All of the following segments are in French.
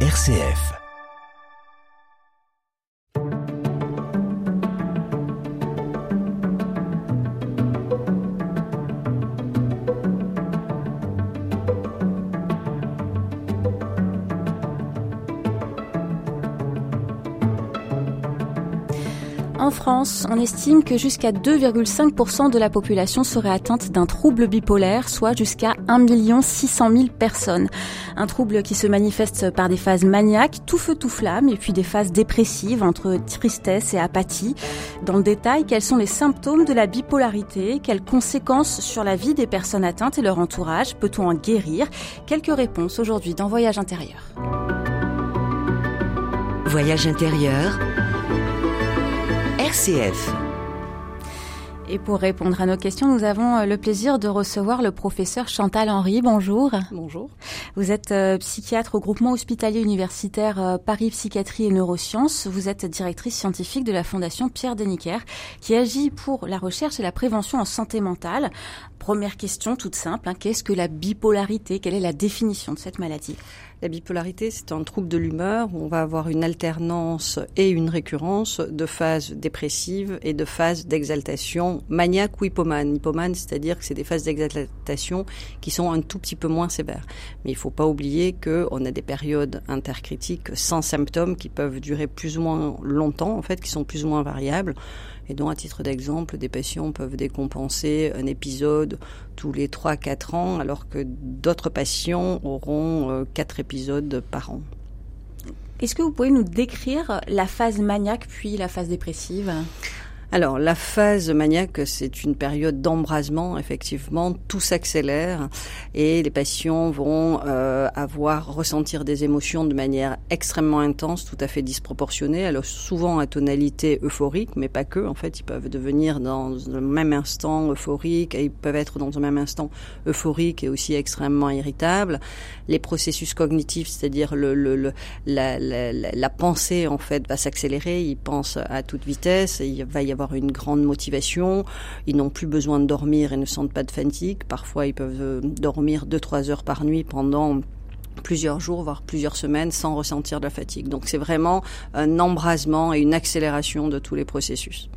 RCF. On estime que jusqu'à 2,5% de la population serait atteinte d'un trouble bipolaire, soit jusqu'à 1 600 000 personnes. Un trouble qui se manifeste par des phases maniaques, tout feu tout flamme, et puis des phases dépressives entre tristesse et apathie. Dans le détail, quels sont les symptômes de la bipolarité Quelles conséquences sur la vie des personnes atteintes et leur entourage Peut-on en guérir? Quelques réponses aujourd'hui dans Voyage intérieur. Voyage intérieur. RCF. Et pour répondre à nos questions, nous avons le plaisir de recevoir le professeur Chantal Henry. Bonjour. Bonjour. Vous êtes euh, psychiatre au groupement hospitalier universitaire euh, Paris Psychiatrie et Neurosciences. Vous êtes directrice scientifique de la Fondation Pierre Deniker qui agit pour la recherche et la prévention en santé mentale. Première question toute simple, hein, qu'est-ce que la bipolarité? Quelle est la définition de cette maladie? La bipolarité, c'est un trouble de l'humeur où on va avoir une alternance et une récurrence de phases dépressives et de phases d'exaltation maniaque ou hypomane. Hypomane, c'est-à-dire que c'est des phases d'exaltation qui sont un tout petit peu moins sévères. Mais il ne faut pas oublier qu'on a des périodes intercritiques sans symptômes qui peuvent durer plus ou moins longtemps, en fait, qui sont plus ou moins variables et dont, à titre d'exemple, des patients peuvent décompenser un épisode tous les 3-4 ans, alors que d'autres patients auront 4 euh, épisodes par an. Est-ce que vous pouvez nous décrire la phase maniaque puis la phase dépressive? Alors, la phase maniaque, c'est une période d'embrasement, effectivement, tout s'accélère et les patients vont euh, avoir, ressentir des émotions de manière extrêmement intense, tout à fait disproportionnée, alors souvent à tonalité euphorique, mais pas que, en fait, ils peuvent devenir dans le même instant euphorique et ils peuvent être dans un même instant euphorique et aussi extrêmement irritable. Les processus cognitifs, c'est-à-dire le, le, la, la, la, pensée, en fait, va s'accélérer, ils pensent à toute vitesse, et il va y avoir une grande motivation. Ils n'ont plus besoin de dormir et ne sentent pas de fatigue. Parfois, ils peuvent euh, dormir 2-3 heures par nuit pendant plusieurs jours, voire plusieurs semaines sans ressentir de la fatigue. Donc c'est vraiment un embrasement et une accélération de tous les processus.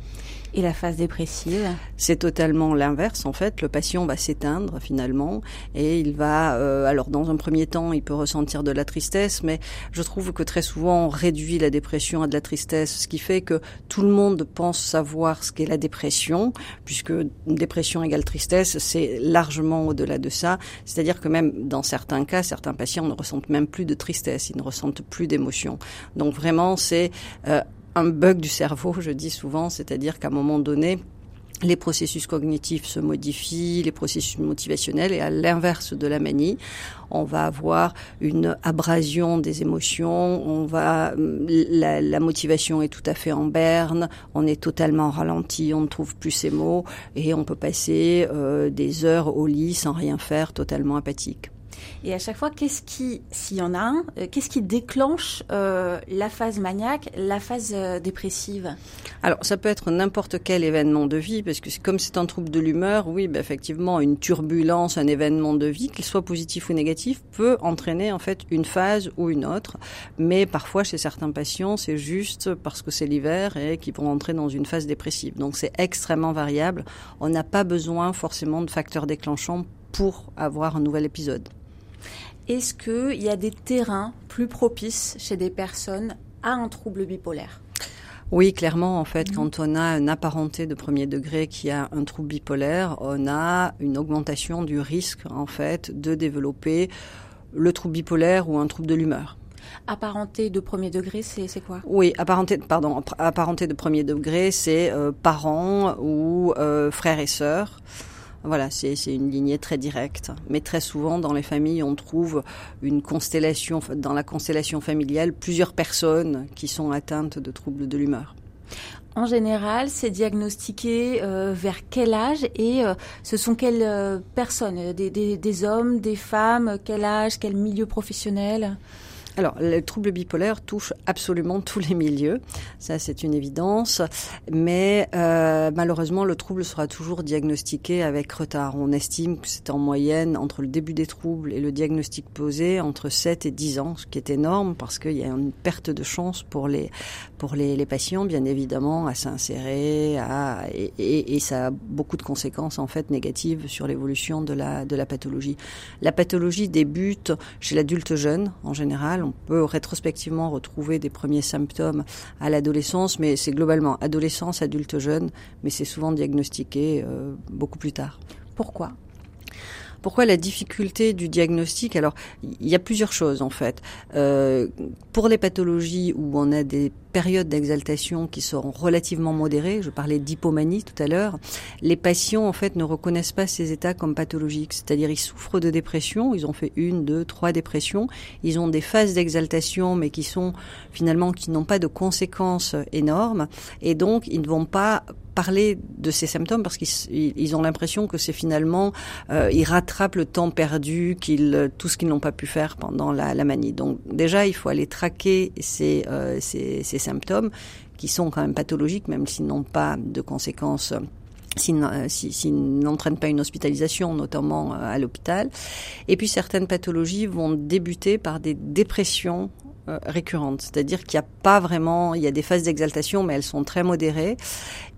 Et la phase dépressive C'est totalement l'inverse en fait. Le patient va s'éteindre finalement et il va, euh, alors dans un premier temps, il peut ressentir de la tristesse, mais je trouve que très souvent on réduit la dépression à de la tristesse, ce qui fait que tout le monde pense savoir ce qu'est la dépression, puisque dépression égale tristesse, c'est largement au-delà de ça. C'est-à-dire que même dans certains cas, certains patients ne ressentent même plus de tristesse, ils ne ressentent plus d'émotion. Donc vraiment, c'est euh, un bug du cerveau, je dis souvent, c'est-à-dire qu'à un moment donné, les processus cognitifs se modifient, les processus motivationnels, et à l'inverse de la manie, on va avoir une abrasion des émotions, on va, la, la, motivation est tout à fait en berne, on est totalement ralenti, on ne trouve plus ses mots, et on peut passer euh, des heures au lit sans rien faire, totalement apathique. Et à chaque fois, qu'est-ce qui, s'il y en a un, euh, qu'est-ce qui déclenche euh, la phase maniaque, la phase euh, dépressive? Alors, ça peut être n'importe quel événement de vie, parce que comme c'est un trouble de l'humeur, oui, ben, effectivement, une turbulence, un événement de vie, qu'il soit positif ou négatif, peut entraîner en fait une phase ou une autre. Mais parfois, chez certains patients, c'est juste parce que c'est l'hiver et qu'ils vont entrer dans une phase dépressive. Donc, c'est extrêmement variable. On n'a pas besoin forcément de facteurs déclenchants pour avoir un nouvel épisode. Est-ce qu'il y a des terrains plus propices chez des personnes à un trouble bipolaire? Oui, clairement, en fait, mhm. quand on a un apparenté de premier degré qui a un trouble bipolaire, on a une augmentation du risque, en fait, de développer le trouble bipolaire ou un trouble de l'humeur. Apparenté de premier degré, c'est quoi? Oui, apparenté, pardon, apparenté de premier degré, c'est euh, parents ou euh, frères et sœurs. Voilà, c'est une lignée très directe. Mais très souvent, dans les familles, on trouve une constellation, dans la constellation familiale, plusieurs personnes qui sont atteintes de troubles de l'humeur. En général, c'est diagnostiqué euh, vers quel âge et euh, ce sont quelles euh, personnes? Des, hommes, des femmes, quel âge, quel milieu professionnel? Alors, le trouble bipolaire touche absolument tous les milieux, ça c'est une évidence, mais euh, malheureusement le trouble sera toujours diagnostiqué avec retard. On estime que c'est en moyenne entre le début des troubles et le diagnostic posé entre 7 et 10 ans, ce qui est énorme parce qu'il y a une perte de chance pour les, pour les, patients, bien évidemment, à s'insérer, à, et, et, et, ça a beaucoup de conséquences en fait négatives sur l'évolution de la, de la pathologie. La pathologie débute chez l'adulte jeune en général on peut rétrospectivement retrouver des premiers symptômes à l'adolescence, mais c'est globalement adolescence, adulte jeune, mais c'est souvent diagnostiqué euh, beaucoup plus tard. Pourquoi? Pourquoi la difficulté du diagnostic? Alors, il y a plusieurs choses en fait. Euh, pour les pathologies où on a des périodes d'exaltation qui seront relativement modérées, je parlais d'hypomanie tout à l'heure, les patients en fait ne reconnaissent pas ces états comme pathologiques, c'est-à-dire ils souffrent de dépression, ils ont fait une, deux, trois dépressions, ils ont des phases d'exaltation mais qui sont finalement qui n'ont pas de conséquences énormes. Et donc ils ne vont pas parler de ces symptômes parce qu'ils ont l'impression que c'est finalement euh, ils rattrapent le temps perdu, qu'ils tout ce qu'ils n'ont pas pu faire pendant la, manie. Donc déjà il faut aller traquer ces, euh, ces, ces symptômes qui sont quand même pathologiques même s'ils n'ont pas de conséquences s'ils si, n'entraînent pas une hospitalisation, notamment euh, à l'hôpital. Et puis certaines pathologies vont débuter par des dépressions euh, récurrentes, c'est-à-dire qu'il n'y a pas vraiment, il y a des phases d'exaltation, mais elles sont très modérées,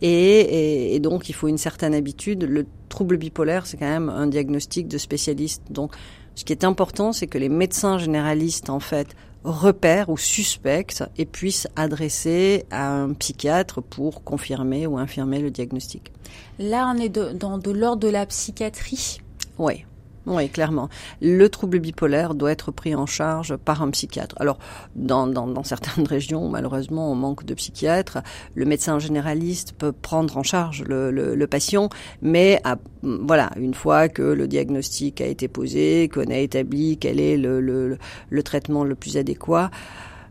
et, et, et, donc il faut une certaine habitude. Le trouble bipolaire, c'est quand même un diagnostic de spécialiste. Donc, ce qui est important, c'est que les médecins généralistes, en fait, repèrent ou suspectent et puissent adresser à un psychiatre pour confirmer ou infirmer le diagnostic. Là, on est de, dans de l'ordre de la psychiatrie. Oui. Oui, clairement. Le trouble bipolaire doit être pris en charge par un psychiatre. Alors, dans, dans, dans, certaines régions, malheureusement, on manque de psychiatres. Le médecin généraliste peut prendre en charge le, le, le patient, mais voilà, une fois que le diagnostic a été posé, qu'on a établi quel est le, le, le traitement le plus adéquat,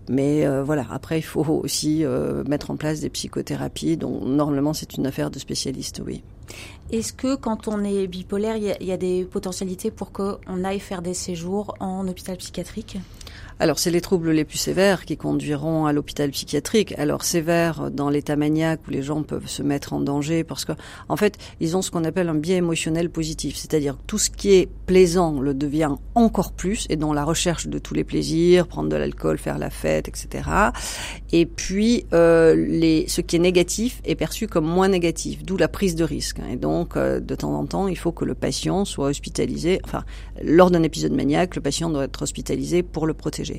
mais euh, voilà, après, il faut aussi euh, mettre en place des psychothérapies. Donc, normalement, c'est une affaire de spécialistes, oui. Est-ce que quand on est bipolaire, il y, a des potentialités pour qu'on aille faire des séjours en hôpital psychiatrique? Alors, c'est les troubles les plus sévères qui conduiront à l'hôpital psychiatrique. Alors, sévères dans l'état maniaque où les gens peuvent se mettre en danger parce que, en fait, ils ont ce qu'on appelle un biais émotionnel positif. C'est-à-dire tout ce qui est plaisant le devient encore plus et dans la recherche de tous les plaisirs, prendre de l'alcool, faire la fête, etc. Et puis, euh, les, ce qui est négatif est perçu comme moins négatif, d'où la prise de risque. Et donc, euh, de temps en temps, il faut que le patient soit hospitalisé. Enfin, lors d'un épisode maniaque, le patient doit être hospitalisé pour le protéger.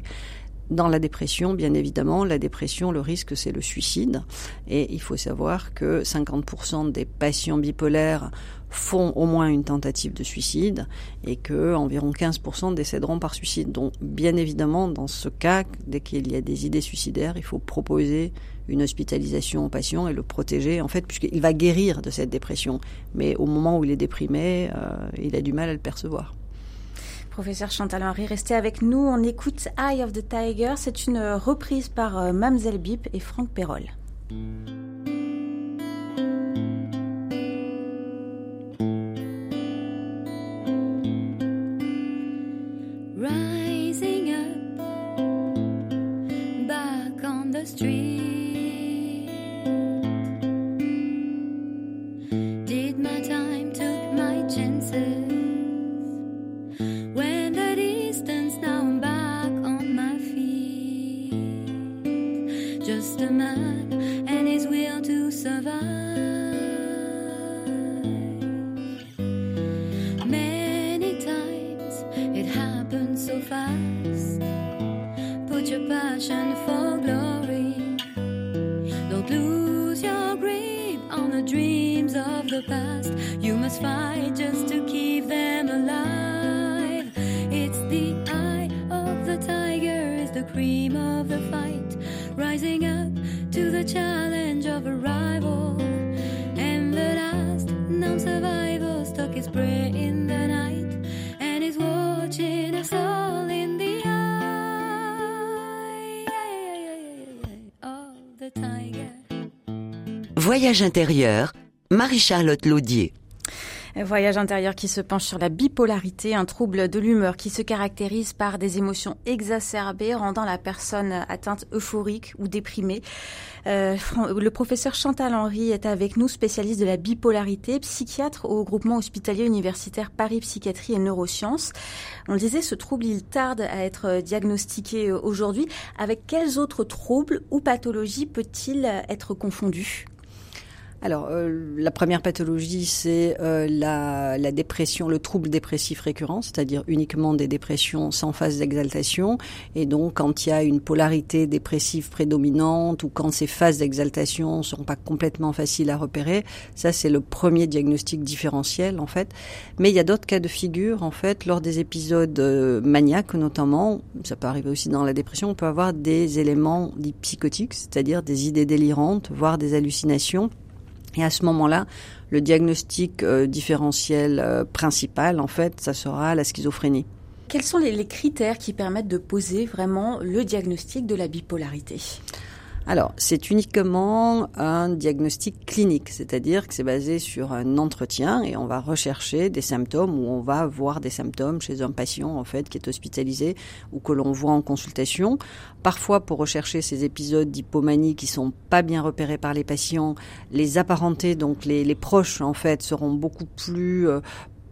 Dans la dépression, bien évidemment, la dépression, le risque, c'est le suicide. Et il faut savoir que 50% des patients bipolaires font au moins une tentative de suicide et que environ 15% décéderont par suicide. Donc, bien évidemment, dans ce cas, dès qu'il y a des idées suicidaires, il faut proposer une hospitalisation au patient et le protéger, en fait, puisqu'il va guérir de cette dépression. Mais au moment où il est déprimé, euh, il a du mal à le percevoir. Professeur Chantal Henry, restez avec nous. On écoute Eye of the Tiger. C'est une reprise par euh, Mamselle Bip et Franck Perrol. On the dreams of the past. You must fight just to keep them alive. It's the eye of the tiger, is the cream of the fight. Rising up to the challenge of a rival. And the last non survivor stuck his prey in the night. Voyage intérieur, Marie-Charlotte Laudier. Voyage intérieur qui se penche sur la bipolarité, un trouble de l'humeur qui se caractérise par des émotions exacerbées rendant la personne atteinte euphorique ou déprimée. Euh, le professeur Chantal Henry est avec nous, spécialiste de la bipolarité, psychiatre au groupement hospitalier universitaire Paris Psychiatrie et Neurosciences. On le disait, ce trouble, il tarde à être diagnostiqué aujourd'hui. Avec quels autres troubles ou pathologies peut-il être confondu? Alors, euh, la première pathologie, c'est euh, la, la, dépression, le trouble dépressif récurrent, c'est-à-dire uniquement des dépressions sans phase d'exaltation. Et donc, quand il y a une polarité dépressive prédominante ou quand ces phases d'exaltation sont pas complètement faciles à repérer, ça, c'est le premier diagnostic différentiel, en fait. Mais il y a d'autres cas de figure, en fait, lors des épisodes euh, maniaques, notamment, ça peut arriver aussi dans la dépression, on peut avoir des éléments dits psychotiques, c'est-à-dire des idées délirantes, voire des hallucinations et à ce moment-là, le diagnostic euh, différentiel euh, principal, en fait, ça sera la schizophrénie. Quels sont les, les critères qui permettent de poser vraiment le diagnostic de la bipolarité? Alors, c'est uniquement un diagnostic clinique, c'est-à-dire que c'est basé sur un entretien et on va rechercher des symptômes ou on va voir des symptômes chez un patient en fait qui est hospitalisé ou que l'on voit en consultation. Parfois, pour rechercher ces épisodes d'hypomanie qui sont pas bien repérés par les patients, les apparentés, donc les, proches en fait, seront beaucoup plus euh,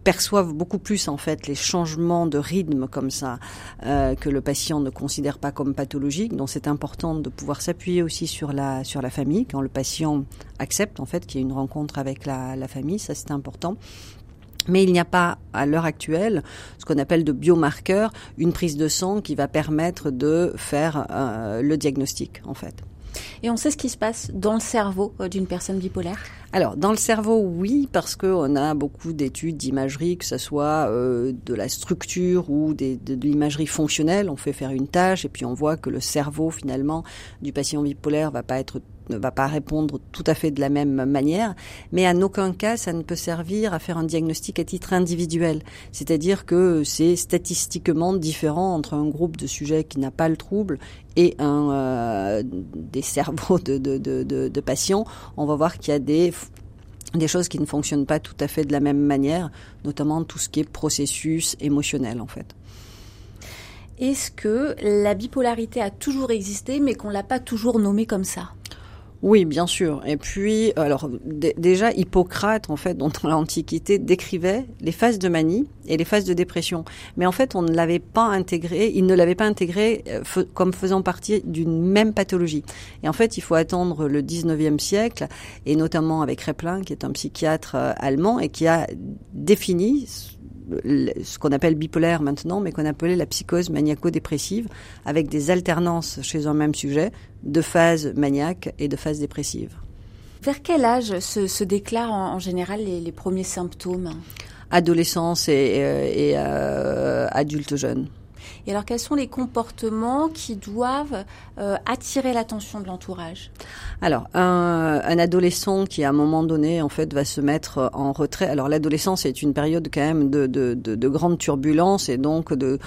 perçoivent beaucoup plus en fait les changements de rythme comme ça euh, que le patient ne considère pas comme pathologique. Donc c'est important de pouvoir s'appuyer aussi sur la sur la famille quand le patient accepte en fait qu'il y ait une rencontre avec la, famille, ça c'est important. Mais il n'y a pas, à l'heure actuelle, ce qu'on appelle de biomarqueurs, une prise de sang qui va permettre de faire euh, le diagnostic, en fait. Et on sait ce qui se passe dans le cerveau euh, d'une personne bipolaire? Alors, dans le cerveau, oui, parce qu'on a beaucoup d'études d'imagerie, que ce soit euh, de la structure ou de l'imagerie fonctionnelle. On fait faire une tâche et puis on voit que le cerveau, finalement, du patient bipolaire va pas être ne va pas répondre tout à fait de la même manière, mais en aucun cas ça ne peut servir à faire un diagnostic à titre individuel. C'est-à-dire que c'est statistiquement différent entre un groupe de sujets qui n'a pas le trouble et un euh, des cerveaux de, de, de, de, patients. On va voir qu'il y a des des choses qui ne fonctionnent pas tout à fait de la même manière, notamment tout ce qui est processus émotionnel en fait. Est-ce que la bipolarité a toujours existé mais qu'on l'a pas toujours nommée comme ça? Oui, bien sûr. Et puis, alors déjà, Hippocrate, en fait, dans l'Antiquité, décrivait les phases de manie et les phases de dépression. Mais en fait, on ne l'avait pas intégré, il ne l'avait pas intégré euh, comme faisant partie d'une même pathologie. Et en fait, il faut attendre le 19e siècle, et notamment avec Replin, qui est un psychiatre euh, allemand, et qui a défini ce qu'on appelle bipolaire maintenant, mais qu'on appelait la psychose maniaco-dépressive, avec des alternances chez un même sujet de phases maniaques et de phases dépressives. Vers quel âge se, se déclarent en, en général les, les, premiers symptômes? Adolescence et, et, et euh, adulte jeune. Et alors, quels sont les comportements qui doivent euh, attirer l'attention de l'entourage? Alors, un, un, adolescent qui, à un moment donné, en fait, va se mettre en retrait. Alors, l'adolescence est une période quand même de, de, de, de grande turbulence et donc de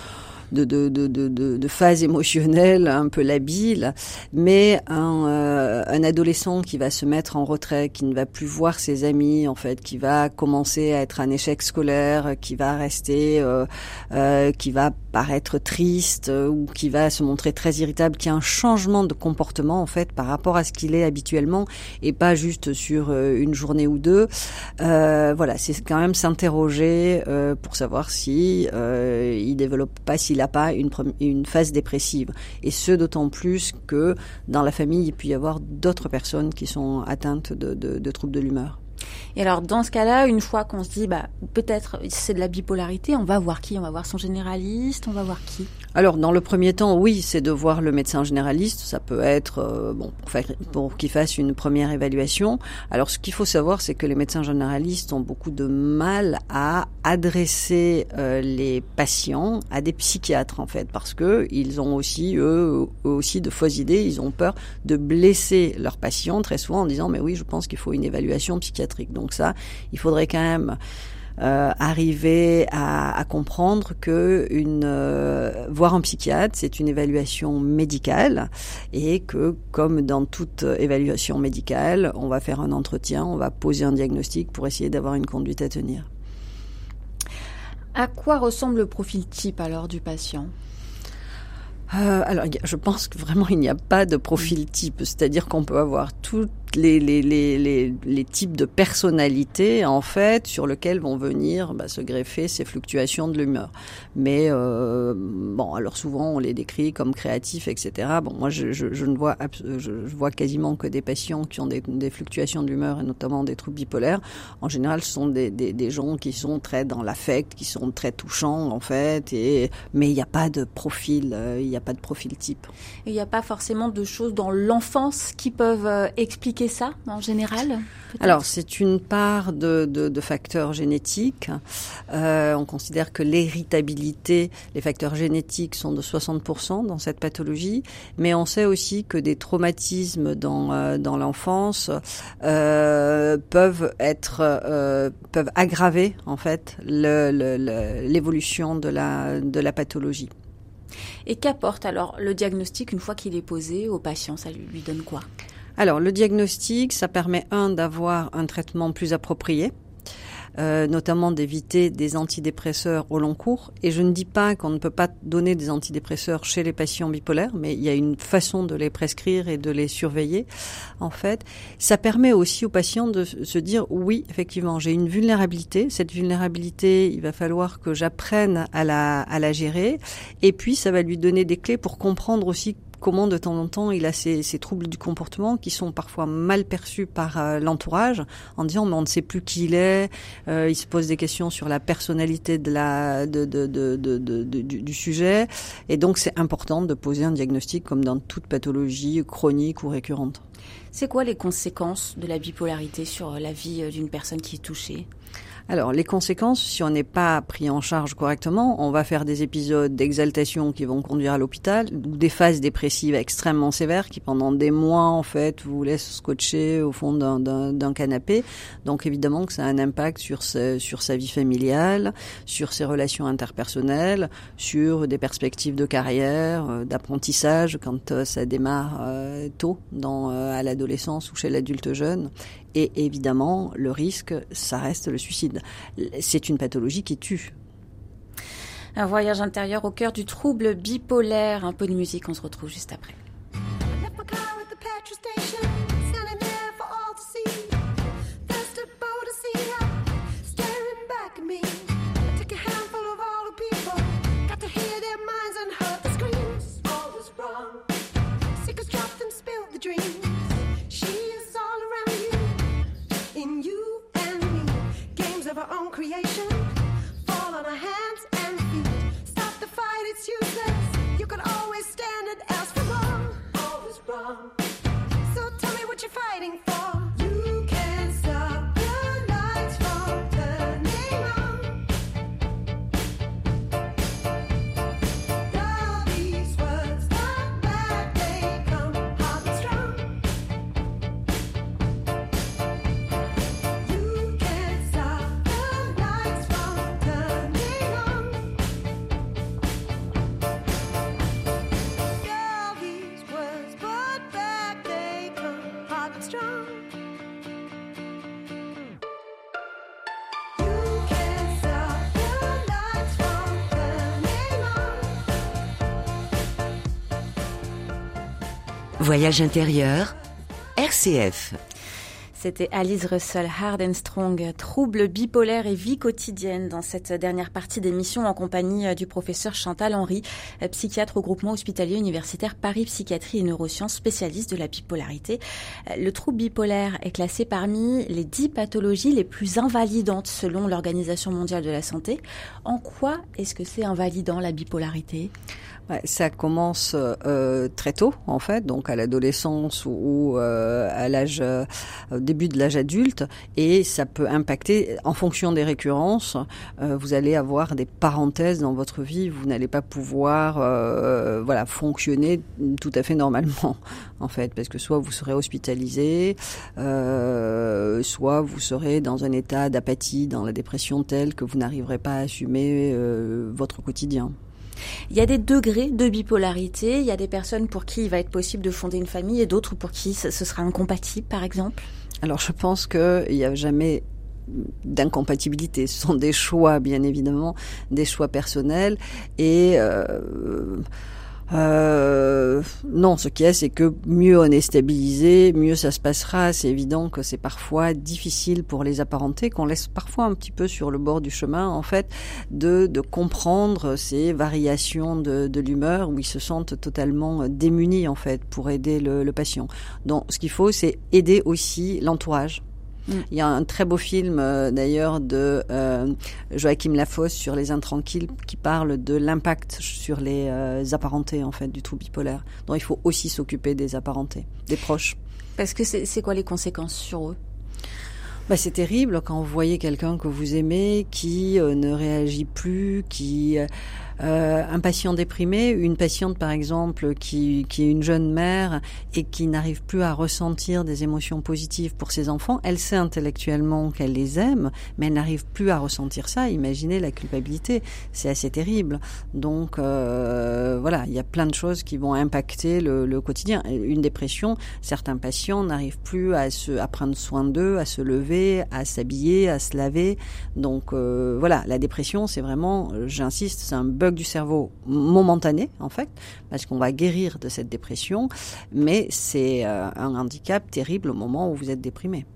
de, de, de, de, de phase émotionnelle un peu labile, mais un, euh, un adolescent qui va se mettre en retrait, qui ne va plus voir ses amis, en fait, qui va commencer à être un échec scolaire, qui va rester, euh, euh, qui va paraître triste euh, ou qui va se montrer très irritable, qui a un changement de comportement en fait par rapport à ce qu'il est habituellement et pas juste sur euh, une journée ou deux. Euh, voilà, c'est quand même s'interroger euh, pour savoir si euh, il développe pas, s'il n'a pas une, une phase dépressive. Et ce d'autant plus que dans la famille il peut y avoir d'autres personnes qui sont atteintes de, de, de troubles de l'humeur. Et alors, dans ce cas-là, une fois qu'on se dit, bah, peut-être c'est de la bipolarité, on va voir qui? On va voir son généraliste On va voir qui? Alors, dans le premier temps, oui, c'est de voir le médecin généraliste. Ça peut être, euh, bon, pour, qu'il fasse une première évaluation. Alors, ce qu'il faut savoir, c'est que les médecins généralistes ont beaucoup de mal à adresser euh, les patients à des psychiatres, en fait, parce que ils ont aussi, eux, eux aussi, de fausses idées. Ils ont peur de blesser leurs patients très souvent en disant, mais oui, je pense qu'il faut une évaluation psychiatrique. Donc ça, il faudrait quand même euh, arriver à, à, comprendre que une euh, voir un psychiatre, c'est une évaluation médicale et que comme dans toute évaluation médicale, on va faire un entretien, on va poser un diagnostic pour essayer d'avoir une conduite à tenir. À quoi ressemble le profil type alors du patient? Euh, alors, je pense que vraiment il n'y a pas de profil type, c'est-à-dire qu'on peut avoir toutes les, les, les, les, types de personnalités en fait sur lesquels vont venir bah, se greffer ces fluctuations de l'humeur. Mais euh, bon, alors souvent on les décrit comme créatifs, etc. Bon, moi je, je, je ne vois je, vois quasiment que des patients qui ont des, des fluctuations d'humeur et notamment des troubles bipolaires. En général, ce sont des, des, gens qui sont très dans l'affect, qui sont très touchants en fait. Et mais il n'y a pas de profil, euh, il a pas de profil type. Il n'y a pas forcément de choses dans l'enfance qui peuvent euh, expliquer ça en général Alors c'est une part de, de, de facteurs génétiques. Euh, on considère que l'héritabilité, les facteurs génétiques sont de 60% dans cette pathologie, mais on sait aussi que des traumatismes dans, euh, dans l'enfance euh, peuvent être peuvent aggraver en fait l'évolution de la de la pathologie. Et qu'apporte alors le diagnostic une fois qu'il est posé au patient? Ça lui donne quoi? Alors, le diagnostic, ça permet, un, d'avoir un traitement plus approprié, euh, notamment d'éviter des antidépresseurs au long cours. Et je ne dis pas qu'on ne peut pas donner des antidépresseurs chez les patients bipolaires, mais il y a une façon de les prescrire et de les surveiller. En fait, ça permet aussi aux patients de se dire oui, effectivement, j'ai une vulnérabilité. Cette vulnérabilité, il va falloir que j'apprenne à la, à la gérer. Et puis, ça va lui donner des clés pour comprendre aussi comment de temps en temps il a ces, troubles du comportement qui sont parfois mal perçus par euh, l'entourage en disant mais on ne sait plus qui il est, euh, il se pose des questions sur la personnalité de la, de, de, de, du, sujet. Et donc c'est important de poser un diagnostic comme dans toute pathologie chronique ou récurrente. C'est quoi les conséquences de la bipolarité sur la vie euh, d'une personne qui est touchée? Alors, les conséquences, si on n'est pas pris en charge correctement, on va faire des épisodes d'exaltation qui vont conduire à l'hôpital, ou des phases dépressives extrêmement sévères qui, pendant des mois, en fait, vous laissent scotcher au fond d'un canapé. Donc, évidemment que ça a un impact sur, sur sa vie familiale, sur ses relations interpersonnelles, sur des perspectives de carrière, euh, d'apprentissage quand euh, ça démarre euh, tôt dans, à l'adolescence ou chez l'adulte jeune. Et évidemment, le risque, ça reste le suicide. C'est une pathologie qui tue. Un voyage intérieur au cœur du trouble bipolaire. Un peu de musique, on se retrouve juste après. Voyage intérieur, RCF. C'était Alice Russell, Hard and Strong, troubles bipolaires et vie quotidienne dans cette dernière partie d'émission en compagnie euh, du professeur Chantal Henry, euh, psychiatre au groupement hospitalier universitaire Paris Psychiatrie et Neurosciences, spécialiste de la bipolarité. Euh, le trouble bipolaire est classé parmi les dix pathologies les plus invalidantes selon l'Organisation mondiale de la santé. En quoi est-ce que c'est invalidant la bipolarité? Ça commence euh, très tôt, en fait, donc à l'adolescence ou, euh, à l'âge euh, début de l'âge adulte, et ça peut impacter en fonction des récurrences. Vous allez avoir des parenthèses dans votre vie, vous n'allez pas pouvoir, voilà, fonctionner tout à fait normalement, en fait, parce que soit vous serez hospitalisé, soit vous serez dans un état d'apathie, dans la dépression telle que vous n'arriverez pas à assumer votre quotidien. Il y a des degrés de bipolarité. Il y a des personnes pour qui il va être possible de fonder une famille et d'autres pour qui ce sera incompatible, par exemple. Alors je pense qu'il n'y a jamais d'incompatibilité. Ce sont des choix, bien évidemment, des choix personnels. Et euh, euh, non, ce qui est, c'est que mieux on est stabilisé, mieux ça se passera. C'est évident que c'est parfois difficile pour les apparentés, qu'on laisse parfois un petit peu sur le bord du chemin, en fait, de, de comprendre ces variations de, de l'humeur où ils se sentent totalement démunis, en fait, pour aider le, le patient. Donc, ce qu'il faut, c'est aider aussi l'entourage Mm. Il y a un très beau film euh, d'ailleurs de euh, Joachim Lafosse sur les intranquilles qui parle de l'impact sur les euh, apparentés en fait du trouble bipolaire. Donc il faut aussi s'occuper des apparentés, des proches. Parce que c'est quoi les conséquences sur eux? Bah, c'est terrible quand vous voyez quelqu'un que vous aimez qui ne réagit plus, qui euh, un patient déprimé, une patiente par exemple qui, qui est une jeune mère et qui n'arrive plus à ressentir des émotions positives pour ses enfants, elle sait intellectuellement qu'elle les aime, mais elle n'arrive plus à ressentir ça. Imaginez la culpabilité, c'est assez terrible. Donc euh, voilà, il y a plein de choses qui vont impacter le, le quotidien. Une dépression, certains patients n'arrivent plus à se à prendre soin d'eux, à se lever, à s'habiller, à se laver. Donc euh, voilà, la dépression, c'est vraiment, j'insiste, c'est un du cerveau momentané, en fait, parce qu'on va guérir de cette dépression, mais c'est euh, un handicap terrible au moment où vous êtes déprimé.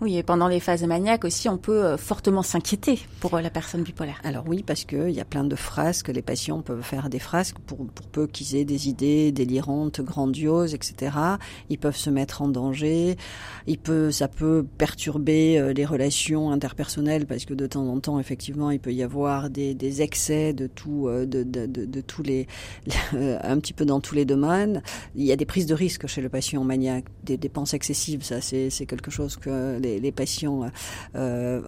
Oui, et pendant les phases maniaques aussi, on peut euh, fortement s'inquiéter pour euh, la personne bipolaire. Alors oui, parce qu'il y a plein de frasques, les patients peuvent faire des frasques pour, pour peu qu'ils aient des idées délirantes, grandioses, etc. Ils peuvent se mettre en danger, il peut, ça peut perturber les relations interpersonnelles, parce que de temps en temps, effectivement, il peut y avoir des, excès de tout, de, tous les, un petit peu dans tous les domaines. Il y a des prises de risques chez le patient maniaque, des dépenses excessives, ça c'est quelque chose que les patients euh,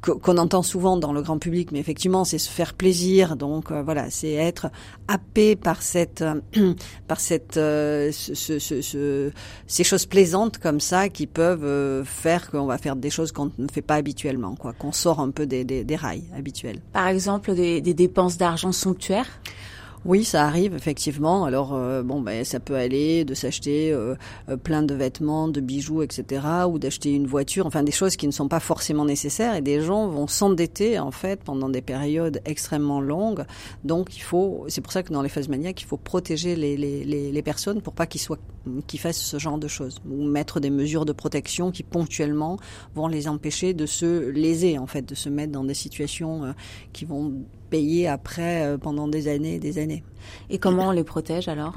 qu'on entend souvent dans le grand public, mais effectivement c'est se faire plaisir, donc euh, voilà, c'est être happé par cette par cette euh, ce, ce, ce, ces choses plaisantes comme ça qui peuvent euh, faire qu'on va faire des choses qu'on ne fait pas habituellement, quoi, qu'on sort un peu des, rails habituels. Par exemple, des, des dépenses d'argent somptuaires? Oui, ça arrive effectivement. Alors euh, bon, ben ça peut aller de s'acheter euh, euh, plein de vêtements, de bijoux, etc., ou d'acheter une voiture. Enfin, des choses qui ne sont pas forcément nécessaires. Et des gens vont s'endetter en fait pendant des périodes extrêmement longues. Donc il faut, c'est pour ça que dans les phases maniaques, il faut protéger les, les, les, les personnes pour pas qu'ils soient, qu'ils fassent ce genre de choses, ou mettre des mesures de protection qui ponctuellement vont les empêcher de se léser en fait, de se mettre dans des situations qui vont payer après euh, pendant des années et des années. Et comment on les protège alors?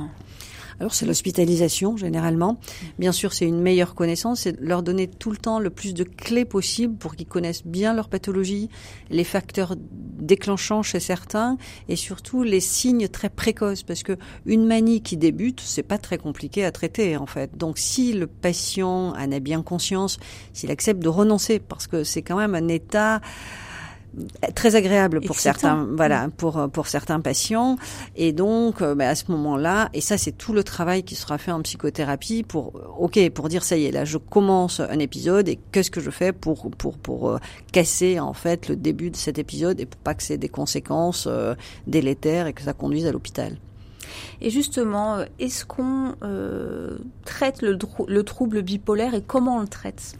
Alors c'est l'hospitalisation généralement. Bien sûr, c'est une meilleure connaissance, c'est leur donner tout le temps le plus de clés possible pour qu'ils connaissent bien leur pathologie, les facteurs déclenchants chez certains et surtout les signes très précoces parce que une manie qui débute, c'est pas très compliqué à traiter en fait. Donc si le patient en a bien conscience, s'il accepte de renoncer parce que c'est quand même un état très agréable pour certains voilà pour pour certains patients. Et donc euh, bah, à ce moment-là et ça c'est tout le travail qui sera fait en psychothérapie pour OK pour dire ça y est là je commence un épisode et qu'est-ce que je fais pour pour pour euh, casser en fait le début de cet épisode et pour pas que c'est des conséquences euh, délétères et que ça conduise à l'hôpital. Et justement, est-ce qu'on euh, traite le, le, trouble bipolaire et comment on le traite?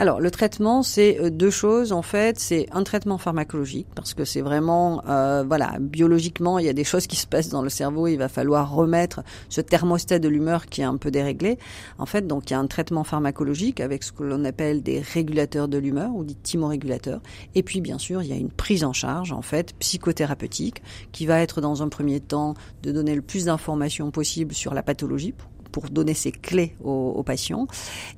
Alors, le traitement, c'est euh, deux choses en fait. C'est un traitement pharmacologique parce que c'est vraiment, euh, voilà, biologiquement, il y a des choses qui se passent dans le cerveau. Il va falloir remettre ce thermostat de l'humeur qui est un peu déréglé. En fait, donc il y a un traitement pharmacologique avec ce que l'on appelle des régulateurs de l'humeur ou des thymorégulateurs. Et puis, bien sûr, il y a une prise en charge en fait psychothérapeutique qui va être dans un premier temps de donner le plus d'informations possibles sur la pathologie donner ces clés aux, patients.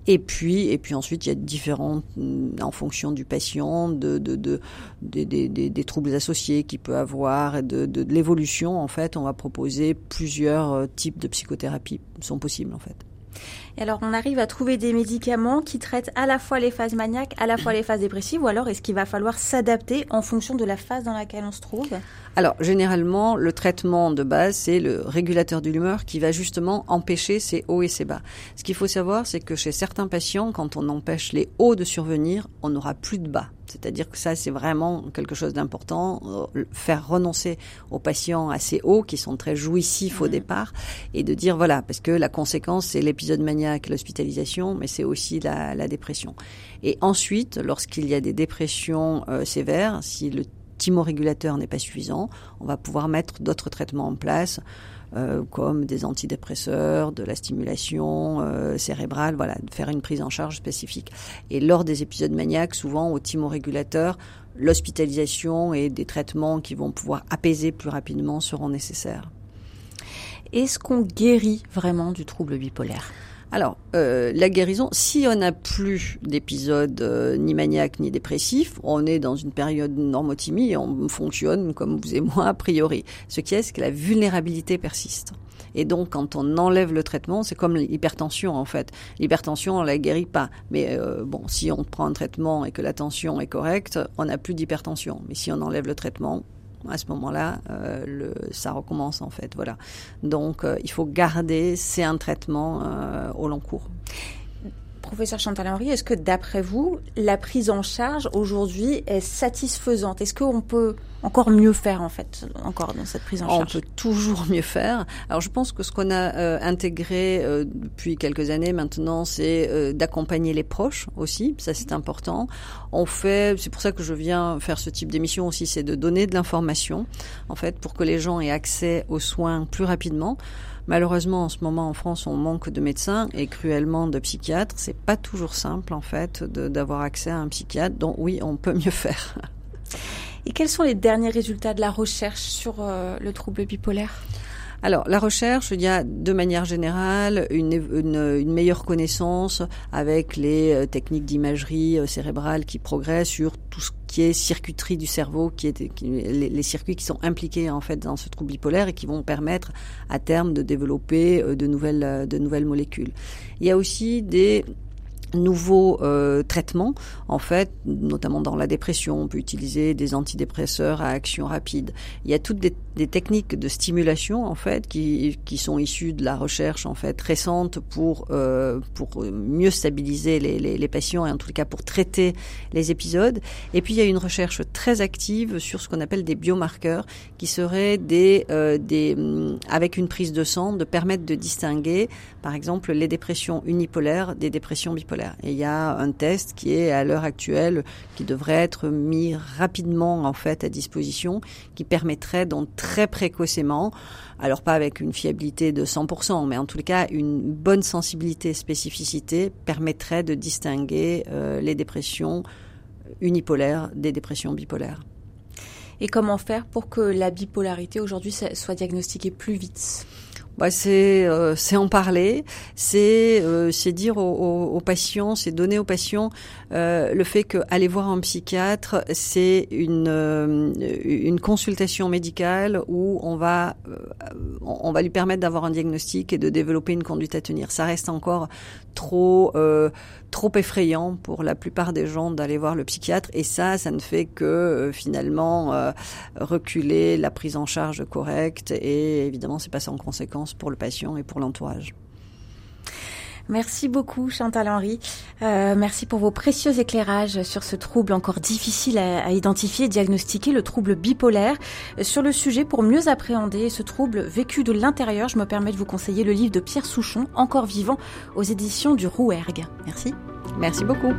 Et puis, et puis ensuite, il y a différents, mm, en fonction du patient, de, de, des troubles associés qu'il peut avoir, et de, de, l'évolution, en fait, on va proposer plusieurs euh, types de psychothérapie sont possibles, en fait. Et alors, on arrive à trouver des médicaments qui traitent à la fois les phases maniaques, à la fois les phases dépressives, ou alors est-ce qu'il va falloir s'adapter en fonction de la phase dans laquelle on se trouve? Alors, généralement, le traitement de base, c'est le régulateur de l'humeur qui va justement empêcher ces hauts et ces bas. Ce qu'il faut savoir, c'est que chez certains patients, quand on empêche les hauts de survenir, on n'aura plus de bas. C'est-à-dire que ça, c'est vraiment quelque chose d'important. euh, Faire renoncer aux patients assez hauts, qui sont très jouissifs au départ, et de dire, voilà, parce que la conséquence, c'est l'épisode maniaque, l'hospitalisation, mais c'est aussi la, dépression. Et ensuite, lorsqu'il y a des dépressions euh, sévères, si le thymorégulateur n'est pas suffisant, on va pouvoir mettre d'autres traitements en place, euh, comme des antidépresseurs, de la stimulation euh, cérébrale, voilà, faire une prise en charge spécifique. Et lors des épisodes maniaques, souvent au thymorégulateur, l'hospitalisation et des traitements qui vont pouvoir apaiser plus rapidement seront nécessaires. Est-ce qu'on guérit vraiment du trouble bipolaire? Alors, euh, la guérison, si on n'a plus d'épisodes euh, ni maniaques ni dépressifs, on est dans une période normothymie et on fonctionne comme vous et moi a priori. Ce qui est, c'est que la vulnérabilité persiste. Et donc, quand on enlève le traitement, c'est comme l'hypertension en fait. L'hypertension, on la guérit pas. Mais euh, bon, si on prend un traitement et que la tension est correcte, on n'a plus d'hypertension. Mais si on enlève le traitement, à ce moment-là, euh, ça recommence en fait. Voilà. Donc, euh, il faut garder, c'est un traitement euh, au long cours. Professeur Chantal Henry, est-ce que d'après vous, la prise en charge aujourd'hui est satisfaisante? Est-ce qu'on peut encore mieux faire en fait, encore dans cette prise en On charge? peut toujours mieux faire. Alors je pense que ce qu'on a euh, intégré euh, depuis quelques années maintenant, c'est euh, d'accompagner les proches aussi. Ça c'est important. On fait, c'est pour ça que je viens faire ce type d'émission aussi, c'est de donner de l'information en fait pour que les gens aient accès aux soins plus rapidement. Malheureusement, en ce moment, en France, on manque de médecins et cruellement de psychiatres. C'est pas toujours simple, en fait, d'avoir accès à un psychiatre. Donc, oui, on peut mieux faire. Et quels sont les derniers résultats de la recherche sur euh, le trouble bipolaire? Alors, la recherche, il y a de manière générale une, meilleure connaissance avec les euh, techniques d'imagerie euh, cérébrale qui progressent sur tout ce qui est circuiterie du cerveau, qui est les, circuits qui sont impliqués en fait dans ce trouble bipolaire et qui vont permettre à terme de développer euh, de nouvelles molécules. Il y a aussi des nouveaux euh, traitements, en fait, notamment dans la dépression, on peut utiliser des antidépresseurs à action rapide. Il y a toutes des, des techniques de stimulation, en fait, qui, qui sont issues de la recherche, en fait, récente pour euh, pour mieux stabiliser les, les, les patients et en tout cas pour traiter les épisodes. Et puis il y a une recherche très active sur ce qu'on appelle des biomarqueurs, qui seraient des euh, des hum, avec une prise de sang de permettre de distinguer, par exemple, les dépressions unipolaires des dépressions bipolaires. Et il y a un test qui est à l'heure actuelle qui devrait être mis rapidement en fait à disposition, qui permettrait donc très précocement, alors pas avec une fiabilité de 100%, mais en tout cas une bonne sensibilité, spécificité, permettrait de distinguer euh, les dépressions unipolaires des dépressions bipolaires. Et comment faire pour que la bipolarité aujourd'hui soit diagnostiquée plus vite? Bah, c'est euh, c'est en parler, c'est euh, c'est dire aux, aux, aux patients, c'est donner aux patients euh, le fait que aller voir un psychiatre, c'est une euh, une consultation médicale où on va euh, on va lui permettre d'avoir un diagnostic et de développer une conduite à tenir. Ça reste encore trop euh, trop effrayant pour la plupart des gens d'aller voir le psychiatre et ça ça ne fait que euh, finalement euh, reculer la prise en charge correcte et évidemment c'est pas sans conséquence pour le patient et pour l'entourage. Merci beaucoup Chantal Henry. Euh, merci pour vos précieux éclairages sur ce trouble encore difficile à, à identifier et diagnostiquer, le trouble bipolaire. Euh, Sur le sujet, pour mieux appréhender ce trouble vécu de l'intérieur, je me permets de vous conseiller le livre de Pierre Souchon, Encore vivant, aux éditions du Rouergue. Merci. Merci beaucoup.